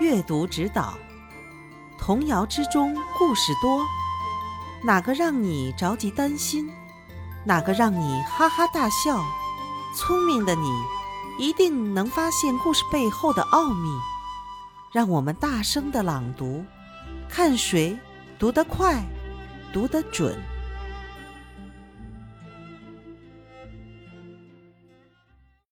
阅读指导，童谣之中故事多，哪个让你着急担心，哪个让你哈哈大笑，聪明的你一定能发现故事背后的奥秘，让我们大声的朗读，看谁读得快，读得准。